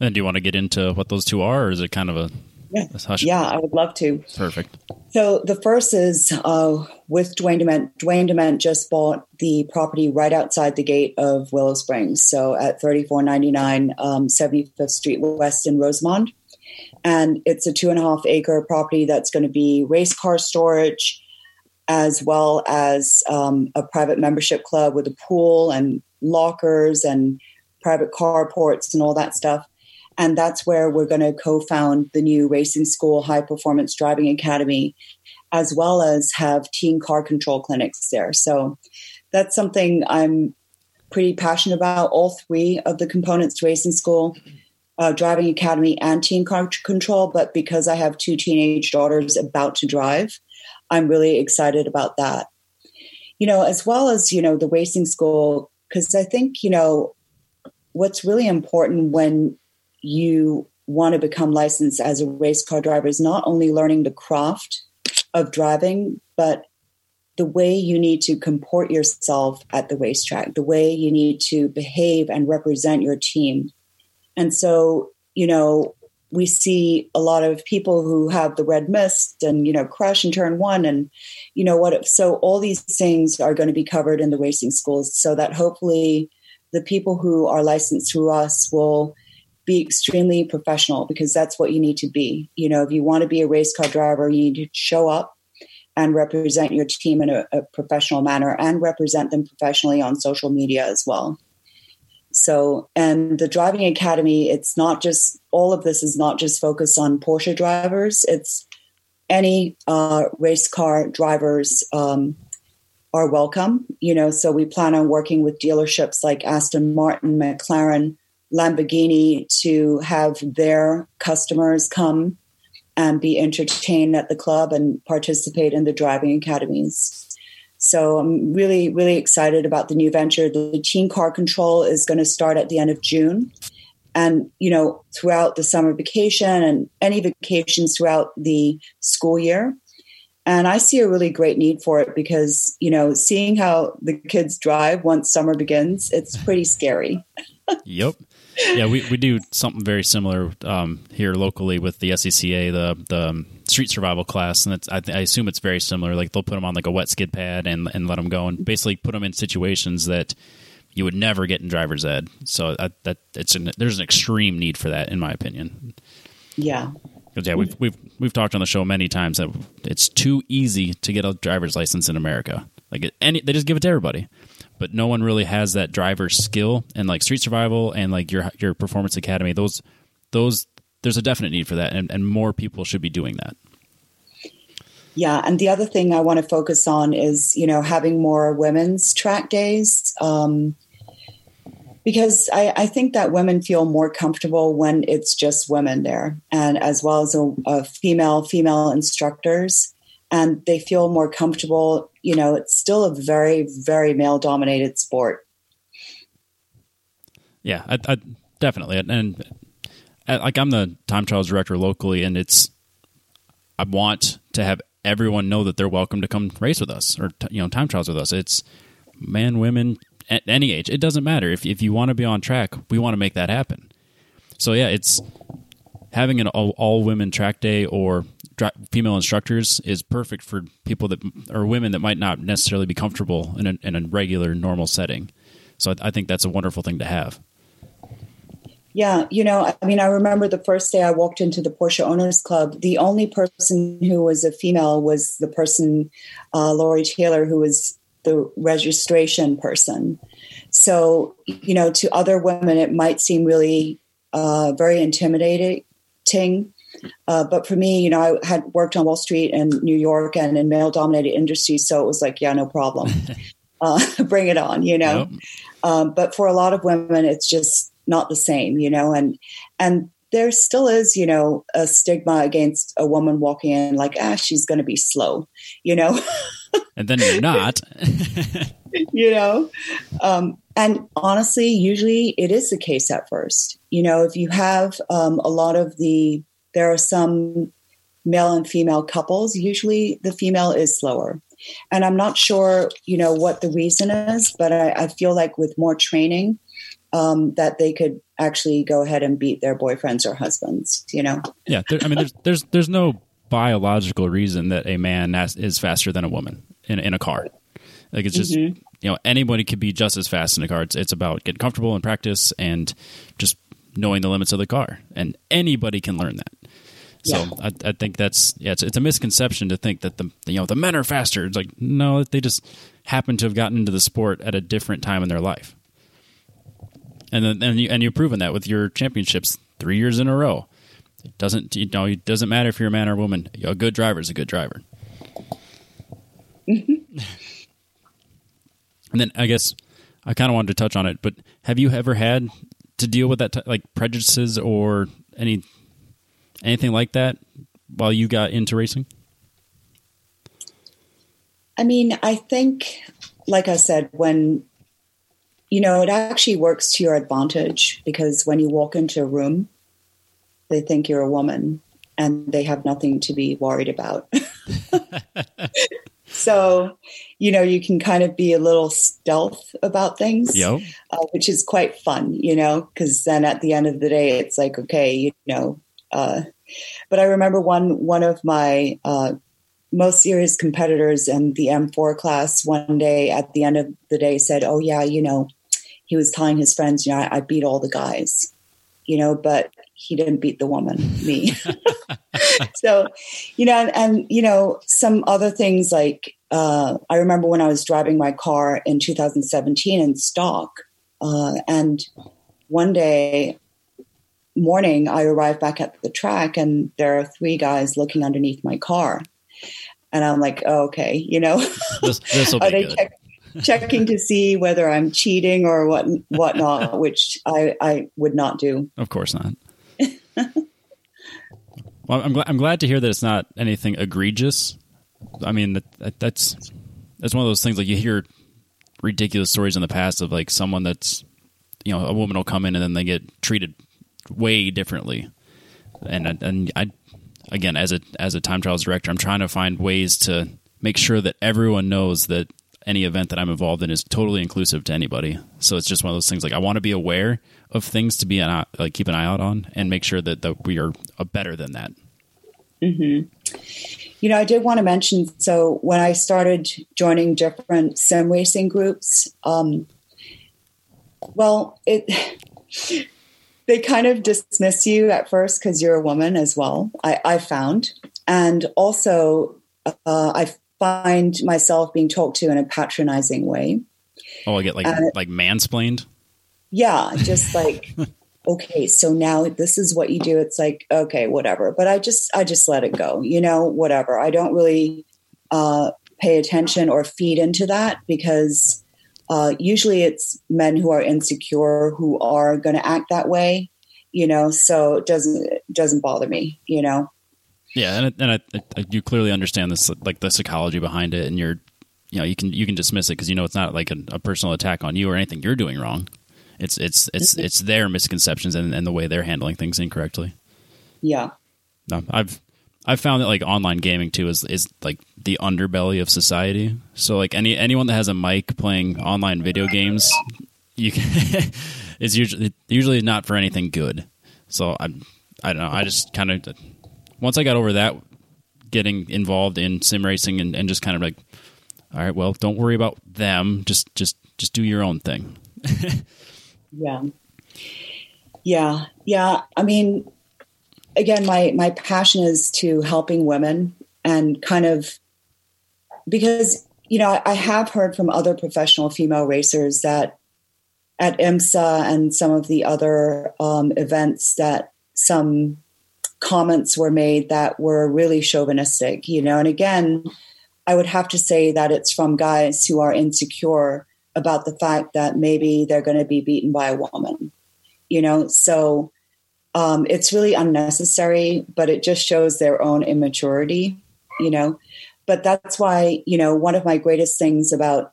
And do you want to get into what those two are, or is it kind of a yeah, yeah I would love to. Perfect. So the first is uh, with Duane Dement. Duane Dement just bought the property right outside the gate of Willow Springs, so at 3499 um, 75th Street West in Rosamond. And it's a two and a half acre property that's going to be race car storage, as well as um, a private membership club with a pool and lockers and private carports and all that stuff. And that's where we're going to co found the new racing school, high performance driving academy, as well as have teen car control clinics there. So that's something I'm pretty passionate about. All three of the components to racing school, uh, driving academy, and teen car control. But because I have two teenage daughters about to drive, I'm really excited about that. You know, as well as, you know, the racing school, because I think, you know, what's really important when you want to become licensed as a race car driver is not only learning the craft of driving, but the way you need to comport yourself at the racetrack, the way you need to behave and represent your team. And so, you know, we see a lot of people who have the red mist and you know crash in turn one and you know what If, so all these things are going to be covered in the racing schools so that hopefully the people who are licensed through us will be extremely professional because that's what you need to be you know if you want to be a race car driver you need to show up and represent your team in a, a professional manner and represent them professionally on social media as well so, and the driving academy, it's not just all of this is not just focused on Porsche drivers. It's any uh, race car drivers um, are welcome. You know, so we plan on working with dealerships like Aston Martin, McLaren, Lamborghini to have their customers come and be entertained at the club and participate in the driving academies. So I'm really, really excited about the new venture. The teen car control is going to start at the end of June. And, you know, throughout the summer vacation and any vacations throughout the school year. And I see a really great need for it because, you know, seeing how the kids drive once summer begins, it's pretty scary. *laughs* yep yeah, we, we do something very similar um, here locally with the SCCA, the the um, street survival class, and I, I, assume it's very similar. Like they'll put them on like a wet skid pad and and let them go, and basically put them in situations that you would never get in driver's ed. So that, that it's an, there's an extreme need for that, in my opinion. Yeah. Yeah, we've we've we've talked on the show many times that it's too easy to get a driver's license in America. Like any, they just give it to everybody but no one really has that driver skill and like street survival and like your your performance academy. Those those there's a definite need for that and, and more people should be doing that. Yeah and the other thing i want to focus on is you know having more women's track days um, because I, I, think that women feel more comfortable when it's just women there and as well as a, a female female instructors and they feel more comfortable. You know, it's still a very, very male dominated sport. Yeah, I, I definitely. And uh, like I'm the time trials director locally, and it's, I want to have everyone know that they're welcome to come race with us or, you know, time trials with us. It's men, women, at any age. It doesn't matter. If, if you want to be on track, we want to make that happen. So yeah, it's having an all, all women track day or female instructors is perfect for people that or women that might not necessarily be comfortable in a, in a regular normal setting. So I, I think that's a wonderful thing to have. Yeah, you know, I mean, I remember the first day I walked into the Porsche Owners Club. The only person who was a female was the person, uh, Lori Taylor, who was the registration person. So, you know, to other women, it might seem really uh, very intimidating Uh, but for me, you know, I had worked on Wall Street in New York and in male dominated industries. So it was like, yeah, no problem. *laughs* uh, *laughs* bring it on, you know? Yep. Um, but for a lot of women, it's just not the same, you know, and, and there still is, you know, a stigma against a woman walking in like, ah, she's going to be slow, you know? *laughs* and then you're not. you know? Um, and honestly, usually it is the case at first. You know, if you have um, a lot of the, there are some male and female couples, usually the female is slower. And I'm not sure, you know, what the reason is, but I, I feel like with more training, um, that they could actually go ahead and beat their boyfriends or husbands. You know? Yeah, there, I mean, there's there's there's no biological reason that a man is faster than a woman in in a car. Like it's just mm-hmm. you know anybody could be just as fast in a car. It's, it's about getting comfortable in practice and just knowing the limits of the car, and anybody can learn that. So yeah. I, I, think that's yeah, it's, it's a misconception to think that the you know the men are faster. It's like no, they just happen to have gotten into the sport at a different time in their life and then and you and you've proven that with your championships three years in a row. It doesn't you know it doesn't matter if you're a man or a woman. A good driver is a good driver. Mm-hmm. *laughs* and then I guess I kind of wanted to touch on it, but have you ever had to deal with that t- like prejudices or any anything like that while you got into racing? I mean, I think, like I said, when you know, it actually works to your advantage because when you walk into a room, they think you're a woman and they have nothing to be worried about. *laughs* so, you know, you can kind of be a little stealth about things, yep. uh, which is quite fun, you know, because then at the end of the day, it's like, okay, you know. Uh, but I remember one one of my uh, most serious competitors in the M4 class one day at the end of the day said, "Oh yeah, you know, he was telling his friends, you know, I, I beat all the guys, you know, but he didn't beat the woman, me. *laughs* so, you know, and, and, you know, some other things like uh, I remember when I was driving my car in 2017 in stock, uh, and one day morning I arrive back at the track and there are three guys looking underneath my car. And I'm like, oh, okay, you know, *laughs* this, be good. Check- checking to see whether I'm cheating or what whatnot, *laughs* which I, I would not do. Of course not. *laughs* well, I'm glad I'm glad to hear that it's not anything egregious. I mean, that, that's that's one of those things like you hear ridiculous stories in the past of like someone that's you know a woman will come in and then they get treated way differently, and and I again as a as a time trials director, I'm trying to find ways to make sure that everyone knows that any event that I'm involved in is totally inclusive to anybody. So it's just one of those things like I want to be aware of things to be an, like keep an eye out on and make sure that, that we are better than that. Mm-hmm. You know, I did want to mention so when I started joining different sim racing groups, um, well, it they kind of dismiss you at first because you're a woman as well. I, I found, and also uh, I find myself being talked to in a patronizing way. Oh, I get like uh, like mansplained. Yeah, just like *laughs* okay, so now this is what you do. It's like okay, whatever. But I just I just let it go. You know, whatever. I don't really uh, pay attention or feed into that because uh, usually it's men who are insecure who are going to act that way. You know, so it doesn't it doesn't bother me. You know. Yeah, and, and I, I, you clearly understand this, like the psychology behind it, and you're, you know, you can you can dismiss it because you know it's not like a, a, personal attack on you or anything you're doing wrong. It's it's it's mm-hmm. it's their misconceptions and, and the way they're handling things incorrectly. Yeah. No, I've I've found that like online gaming too is is like the underbelly of society. So like any anyone that has a mic playing online video games, you can *laughs* is usually usually not for anything good. So I'm I don't know. I just kind of once I got over that, getting involved in sim racing and, and just kind of like, all right, well, don't worry about them. Just just just do your own thing. *laughs* yeah, yeah, yeah. I mean, again, my my passion is to helping women and kind of because you know I have heard from other professional female racers that at IMSA and some of the other um, events that some comments were made that were really chauvinistic, you know. And again, I would have to say that it's from guys who are insecure about the fact that maybe they're going to be beaten by a woman, you know. So um, it's really unnecessary, but it just shows their own immaturity, you know. But that's why, you know, one of my greatest things about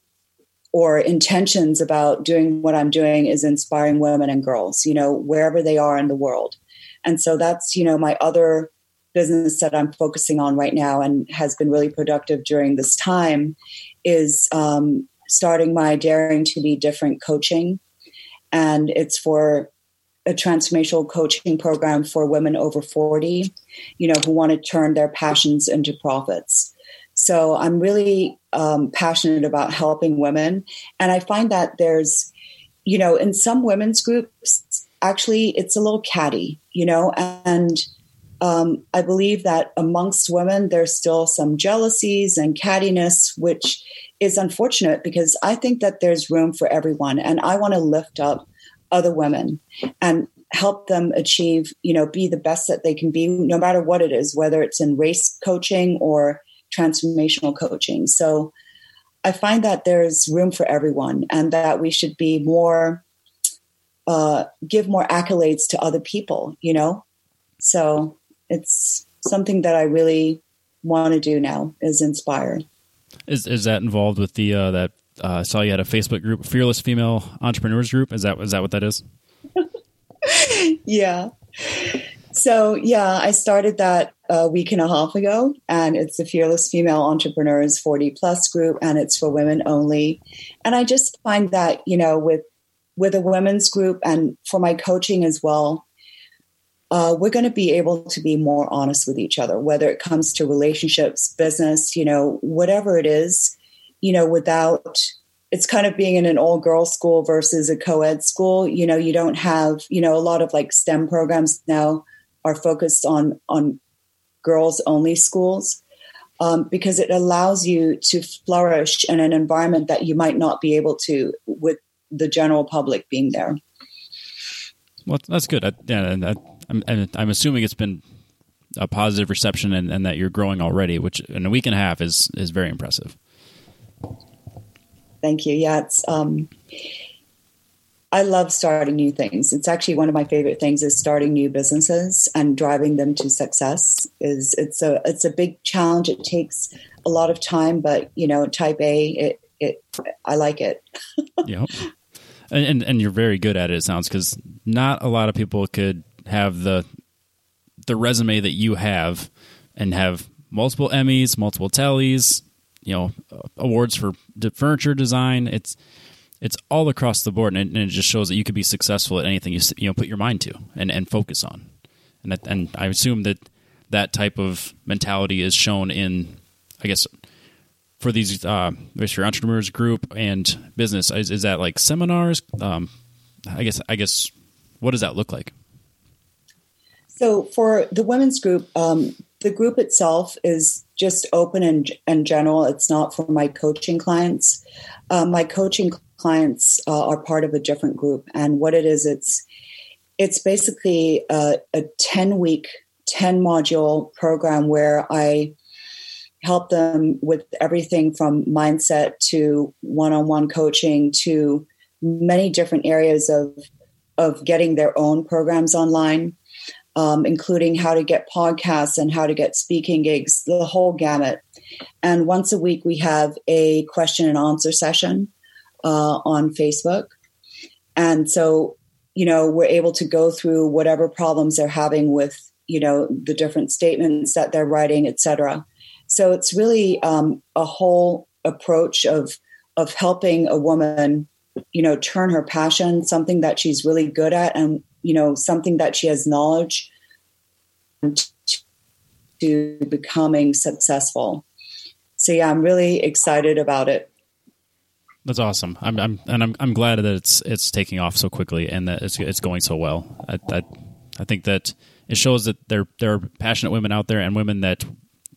or intentions about doing what I'm doing is inspiring women and girls, you know, wherever they are in the world. And so that's, you know, my other business that I'm focusing on right now and has been really productive during this time is um, starting my Daring to Be Different coaching. And it's for a transformational coaching program for women over 40, you know, who want to turn their passions into profits. So I'm really um, passionate about helping women. And I find that there's, you know, in some women's groups, actually it's a little catty, you know, and um, I believe that amongst women, there's still some jealousies and cattiness, which is unfortunate because I think that there's room for everyone. And I want to lift up other women and help them achieve, you know, be the best that they can be, no matter what it is, whether it's in race coaching or transformational coaching. So I find that there's room for everyone and that we should be more, uh, give more accolades to other people, you know? So it's something that I really want to do now is inspire. Is is that involved with the uh, that uh, I saw you had a Facebook group, Fearless Female Entrepreneurs Group? Is that is that what that is? *laughs* yeah. So yeah, I started that a week and a half ago, and it's the Fearless Female Entrepreneurs 40 Plus group, and it's for women only. And I just find that you know with with a women's group and for my coaching as well, uh, we're going to be able to be more honest with each other, whether it comes to relationships, business, you know, whatever it is, you know, without it's kind of being in an all girls school versus a co ed school. You know, you don't have, you know, a lot of like STEM programs now are focused on on girls only schools um, because it allows you to flourish in an environment that you might not be able to with the general public being there. Well, that's good. I, yeah, I'm, I'm assuming it's been a positive reception and, and, that you're growing already, which in a week and a half is is very impressive. Thank you. Yeah, it's um, I love starting new things. It's actually one of my favorite things is starting new businesses and driving them to success. Is it's a it's a big challenge. It takes a lot of time, but you know, type A, it it I like it. *laughs* yeah, And, and, and you're very good at it. It sounds because not a lot of people could have the the resume that you have and have multiple Emmys, multiple Tellys, you know, awards for furniture design. It's it's all across the board, and it, and it, just shows that you could be successful at anything you you know put your mind to and, and focus on. And that, and I assume that that type of mentality is shown in, I guess, for these uh, for your entrepreneurs group and business. Is, is that like seminars? Um, I guess I guess what does that look like? So for the women's group, um, the group itself is just open and, and general. It's not for my coaching clients. Uh, my coaching clients uh, are part of a different group, and what it is, it's it's basically a, a ten week, ten module program where I help them with everything from mindset to one on one coaching to many different areas of of getting their own programs online um, including how to get podcasts and how to get speaking gigs, the whole gamut. And once a week, we have a question and answer session uh, on Facebook. And so, you know, we're able to go through whatever problems they're having with, you know, the different statements that they're writing, etc. So it's really um, a whole approach of of helping a woman, you know, turn her passion, something that she's really good at, and you know something that she has knowledge to becoming successful. So yeah i'm really excited about it. That's awesome. I'm, I'm and I'm, I'm glad that it's it's taking off so quickly and that it's, it's going so well. I, I, I think that it shows that there there are passionate women out there and women that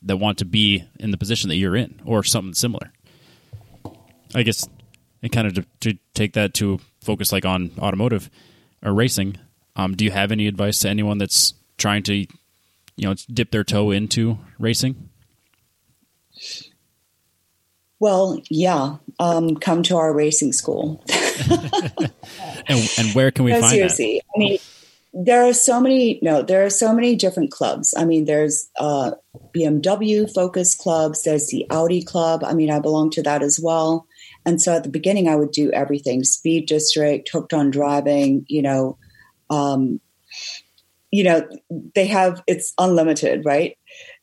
that want to be in the position that you're in or something similar. I guess and kind of to, to take that to focus like on automotive or racing um, do you have any advice to anyone that's trying to you know dip their toe into racing? Well, yeah. Um, come to our racing school. *laughs* and, and where can we no, find seriously, that? I mean, there are so many. No, there are so many different clubs. I mean, there's uh, BMW focus clubs. There's the Audi club. I mean, I belong to that as well. And so at the beginning, I would do everything: speed district, hooked on driving. You know, um, you know, they have it's unlimited, right?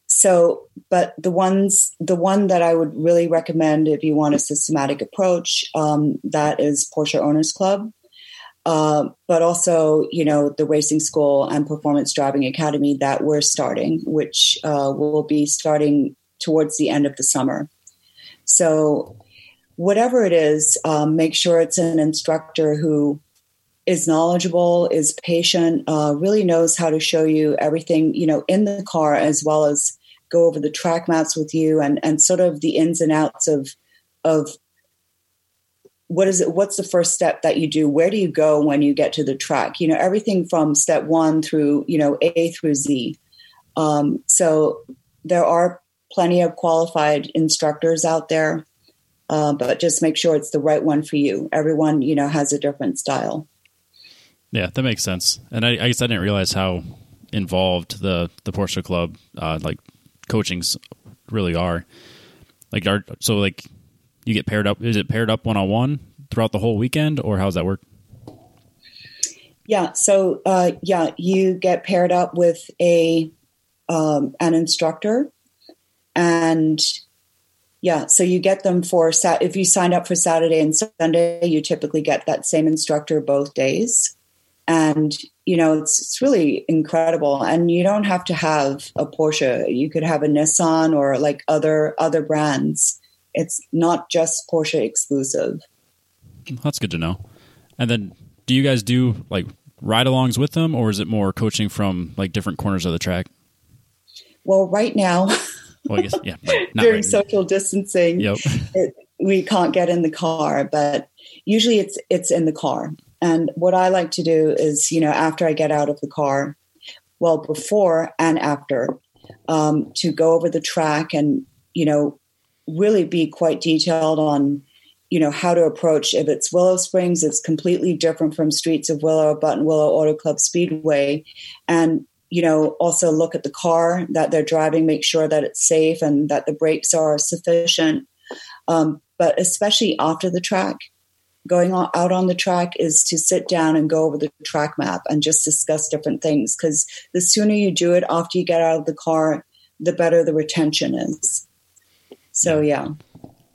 So, but the ones, the one that I would really recommend if you want a systematic approach, um, that is Porsche Owners Club. Uh, but also, you know, the racing school and performance driving academy that we're starting, which uh, will be starting towards the end of the summer. So, whatever it is, um, make sure it's an instructor who is knowledgeable, is patient, uh, really knows how to show you everything, you know, in the car as well as go over the track maps with you and and sort of the ins and outs of of what is it what's the first step that you do? Where do you go when you get to the track? You know everything from step one through you know a through z. Um, so there are plenty of qualified instructors out there uh, but just make sure it's the right one for you. Everyone you know has a different style yeah, that makes sense. And I, I guess I didn't realize how involved the the Porsche Club uh, like coachings really are. Like, are so like you get paired up? Is it paired up one on one throughout the whole weekend, or how does that work? Yeah, so uh, yeah, you get paired up with a um, an instructor, and yeah, so you get them for sat. If you sign up for Saturday and Sunday, you typically get that same instructor both days and you know it's, it's really incredible. And you don't have to have a porsche. You could have a nissan or like other other brands. It's not just porsche exclusive. That's good to know. And then do you guys do like ride-alongs with them or is it more coaching from like different corners of the track? Well right now well, I guess, yeah, *laughs* during right. social distancing yep. it, we can't get in the car but usually it's it's in the car and what I like to do is, you know, after I get out of the car, well, before and after, um, to go over the track and, you know, really be quite detailed on, you know, how to approach. If it's Willow Springs, it's completely different from Streets of Willow, Buttonwillow Auto Club Speedway. And, you know, also look at the car that they're driving, make sure that it's safe and that the brakes are sufficient. Um, but especially after the track, going out on the track is to sit down and go over the track map and just discuss different things because the sooner you do it after you get out of the car the better the retention is. So yeah.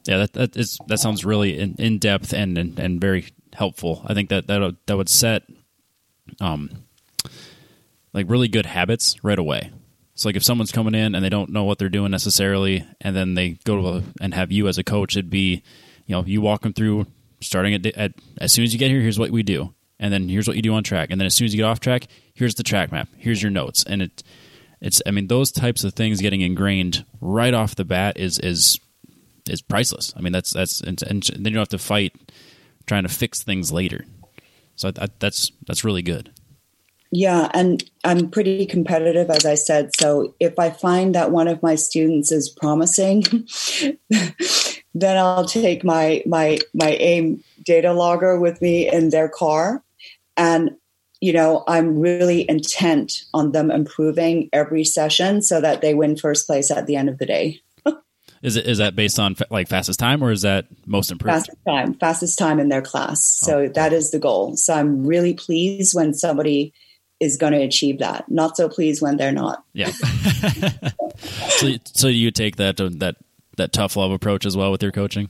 yeah. That that is that sounds really in, in depth and, and and very helpful. I think that that that would set um like really good habits right away. So like if someone's coming in and they don't know what they're doing necessarily and then they go to a, and have you as a coach it'd be you know you walk them through starting at, at as soon as you get here, here's what we do, and then here's what you do on track, and then as soon as you get off track, here's the track map, here's your notes, and it it's I mean those types of things getting ingrained right off the bat is is is priceless. I mean that's that's and, and then you don't have to fight trying to fix things later. So I, I, that's that's really good. Yeah, and I'm pretty competitive, as I said. So if I find that one of my students is promising, *laughs* then I'll take my my my AIM data logger with me in their car, and you know I'm really intent on them improving every session so that they win first place at the end of the day. *laughs* is it is that based on like fastest time or is that most improved? Fastest time, fastest time in their class. Oh. So oh. that is the goal. So I'm really pleased when somebody is going to achieve that. Not so pleased when they're not. Yeah. *laughs* so, so you take that uh, that that tough love approach as well with your coaching?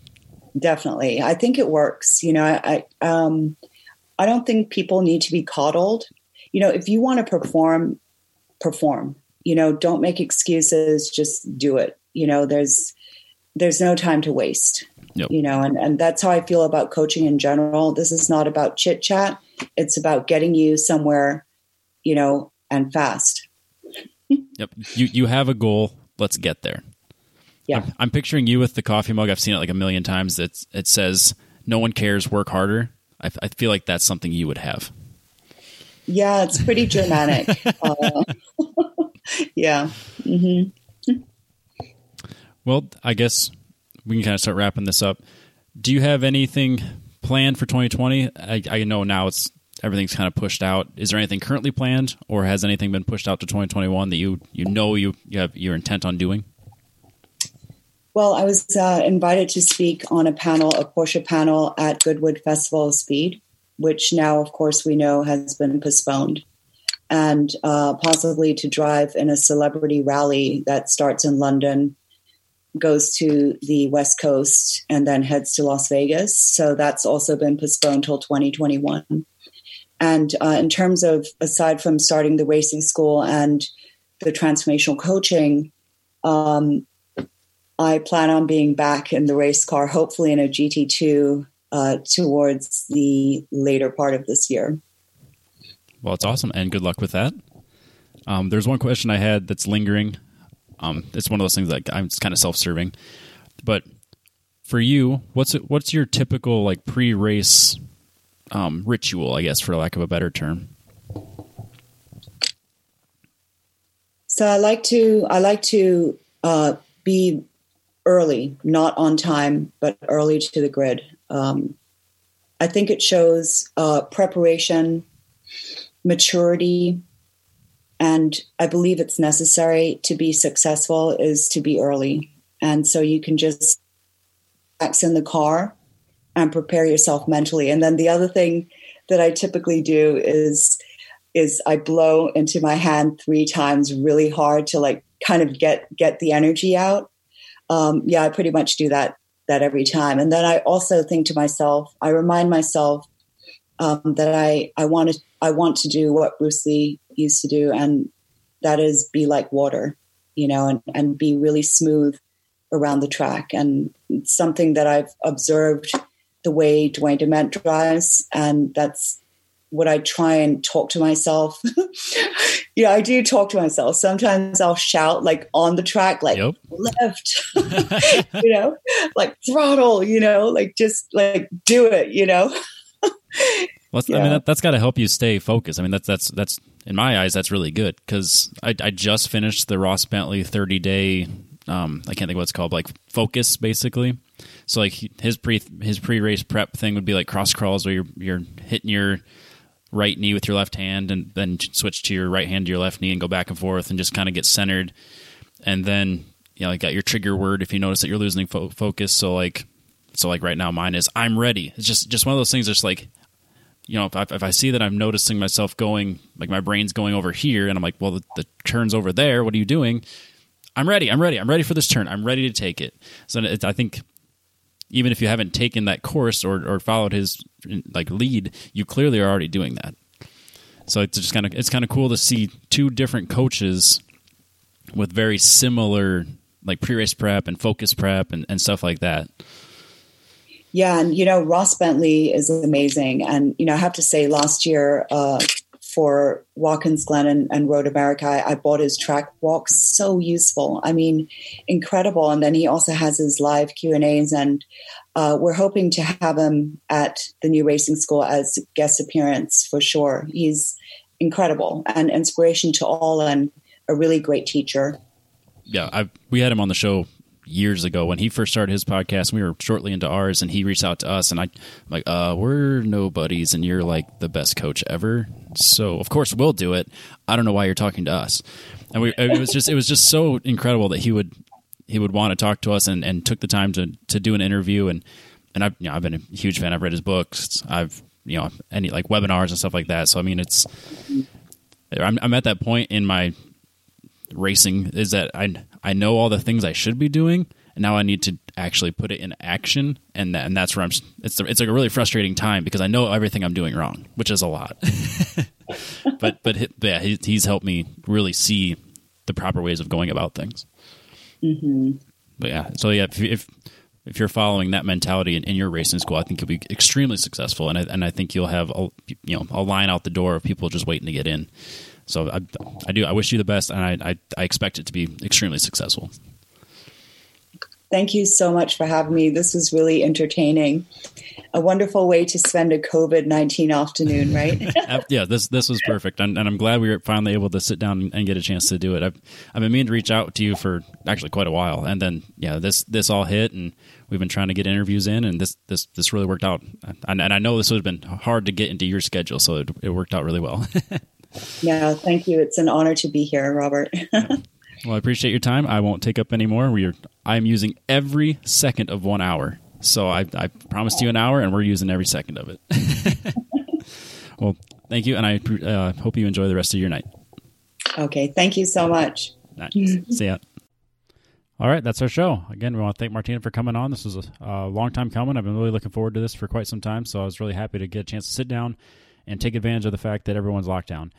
Definitely. I think it works. You know, I, I um I don't think people need to be coddled. You know, if you want to perform, perform. You know, don't make excuses, just do it. You know, there's there's no time to waste. Yep. You know, and, and that's how I feel about coaching in general. This is not about chit chat. It's about getting you somewhere, you know, and fast. *laughs* yep. You you have a goal. Let's get there. Yeah. I'm, I'm, picturing you with the coffee mug. I've seen it like a million times. That it says, "No one cares. Work harder." I, I, feel like that's something you would have. Yeah, it's pretty Germanic. *laughs* uh, *laughs* yeah. Mm-hmm. Well, I guess we can kind of start wrapping this up. Do you have anything planned for 2020? I, I know now it's everything's kind of pushed out. Is there anything currently planned, or has anything been pushed out to 2021 that you you know you you have you're intent on doing? Well, I was uh, invited to speak on a panel, a Porsche panel at Goodwood Festival of Speed, which now, of course, we know has been postponed, and uh, possibly to drive in a celebrity rally that starts in London goes to the West Coast and then heads to Las Vegas. So that's also been postponed till 2021. And uh, in terms of, aside from starting the racing school and the transformational coaching, um, I plan on being back in the race car, hopefully in a GT2 uh, towards the later part of this year. Well, it's awesome, and good luck with that. Um, there's one question I had that's lingering. Um, it's one of those things that I'm kind of self-serving, but for you, what's it, what's your typical like pre-race um, ritual? I guess, for lack of a better term. So I like to I like to uh, be early, not on time, but early to the grid. Um, I think it shows uh, preparation, maturity, and I believe it's necessary to be successful is to be early. And so you can just relax in the car and prepare yourself mentally. And then the other thing that I typically do is is I blow into my hand three times really hard to like kind of get get the energy out. Um, yeah, I pretty much do that that every time. And then I also think to myself, I remind myself um, that I I want to I want to do what Bruce Lee used to do, and that is be like water, you know, and, and be really smooth around the track. And something that I've observed the way Dwayne DeMent drives, and that's what I try and talk to myself. *laughs* yeah, I do talk to myself. Sometimes I'll shout like on the track, like yep. left, *laughs* *laughs* you know, like throttle, you know, like just like do it, you know. well, yeah. I mean, that, has got to help you stay focused. I mean, that's that's that's in my eyes, that's really good because I, I, just finished the Ross Bentley thirty day. Um, I can't think what it's called, like focus, basically. So like his pre his pre race prep thing would be like cross crawls where you're you're hitting your right knee with your left hand and then switch to your right hand to your left knee and go back and forth and just kind of get centered. And then you know, you got your trigger word if you notice that you're losing fo- focus. So like so like right now mine is I'm ready. It's just just one of those things. That's like you know, if I, if I see that I'm noticing myself going, like my brain's going over here, and I'm like, well, the, the turn's over there. What are you doing? I'm ready. I'm ready. I'm ready for this turn. I'm ready to take it. So I think even if you haven't taken that course or, or followed his like lead, you clearly are already doing that. So it's just kind of it's kind of cool to see two different coaches with very similar like pre-race prep and focus prep and, and stuff like that. Yeah, and you know Ross Bentley is amazing, and you know I have to say last year uh, for Watkins Glen and, and Road America, I, I, bought his track walks. So useful. I mean, incredible. And then he also has his live Q and A's, and uh, we're hoping to have him at the new racing school as guest appearance for sure. He's incredible and inspiration to all, and a really great teacher. Yeah, I, we had him on the show years ago when he first started his podcast. We were shortly into ours, and he reached out to us, and I, am like, uh, we're nobodies, and you're like the best coach ever. So of course we'll do it. I don't know why you're talking to us. And we, it was just, it was just so incredible that he would, he would want to talk to us, and, and took the time to to do an interview, and and I've, you know, I've been a huge fan. I've read his books. I've, you know, any like webinars and stuff like that. So I mean, it's, I'm, I'm at that point in my racing is that I I know all the things I should be doing, and now I need to actually put it in action, and that, and that's where I'm. It's it's like a really frustrating time because I know everything I'm doing wrong, which is a lot. *laughs* but but yeah, he, he's helped me really see the proper ways of going about things. Mm-hmm. But yeah, so yeah, if, if if you're following that mentality in, in, your racing school, I think you'll be extremely successful, and I, and I think you'll have a, you know a line out the door of people just waiting to get in. So I, I do. I wish you the best, and I, I, I expect it to be extremely successful. Thank you so much for having me. This was really entertaining. A wonderful way to spend a COVID nineteen afternoon, *laughs* right? yeah, this this was perfect, and, and, I'm glad we were finally able to sit down and get a chance to do it. I've I've been meaning to reach out to you for actually quite a while, and then yeah, this this all hit, and we've been trying to get interviews in, and this this this really worked out. And, and I know this would have been hard to get into your schedule, so it, it worked out really well. *laughs* yeah, thank you. It's an honor to be here, Robert. *laughs* Well, I appreciate your time. I won't take up any more. We are I'm using every second of one hour. So I, I promised you an hour, and we're using every second of it. *laughs* well, thank you, and I uh, hope you enjoy the rest of your night. Okay, thank you so much. Nice. See ya. All right, that's our show. Again, we want to thank Martina for coming on. This was a, a long time coming. I've been really looking forward to this for quite some time, so I was really happy to get a chance to sit down and take advantage of the fact that everyone's locked down.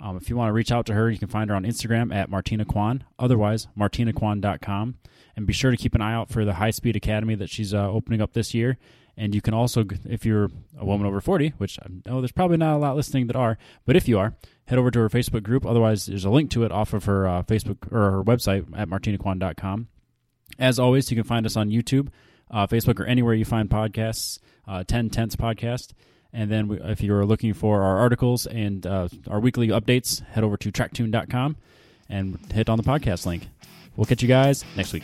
Um, if you want to reach out to her, you can find her on Instagram at Martina Kwan. Otherwise, martinakwan.com. And be sure to keep an eye out for the High Speed Academy that she's uh, opening up this year. And you can also, if you're a woman over 40, which I know there's probably not a lot listening that are, but if you are, head over to her Facebook group. Otherwise, there's a link to it off of her uh, Facebook or her website at martinakwan.com. As always, you can find us on YouTube, uh, Facebook, or anywhere you find podcasts, uh, 10 Tenths Podcast. And then we, if you're looking for our articles and uh, our weekly updates, head over to tracktune.com and hit on the podcast link. We'll catch you guys next week.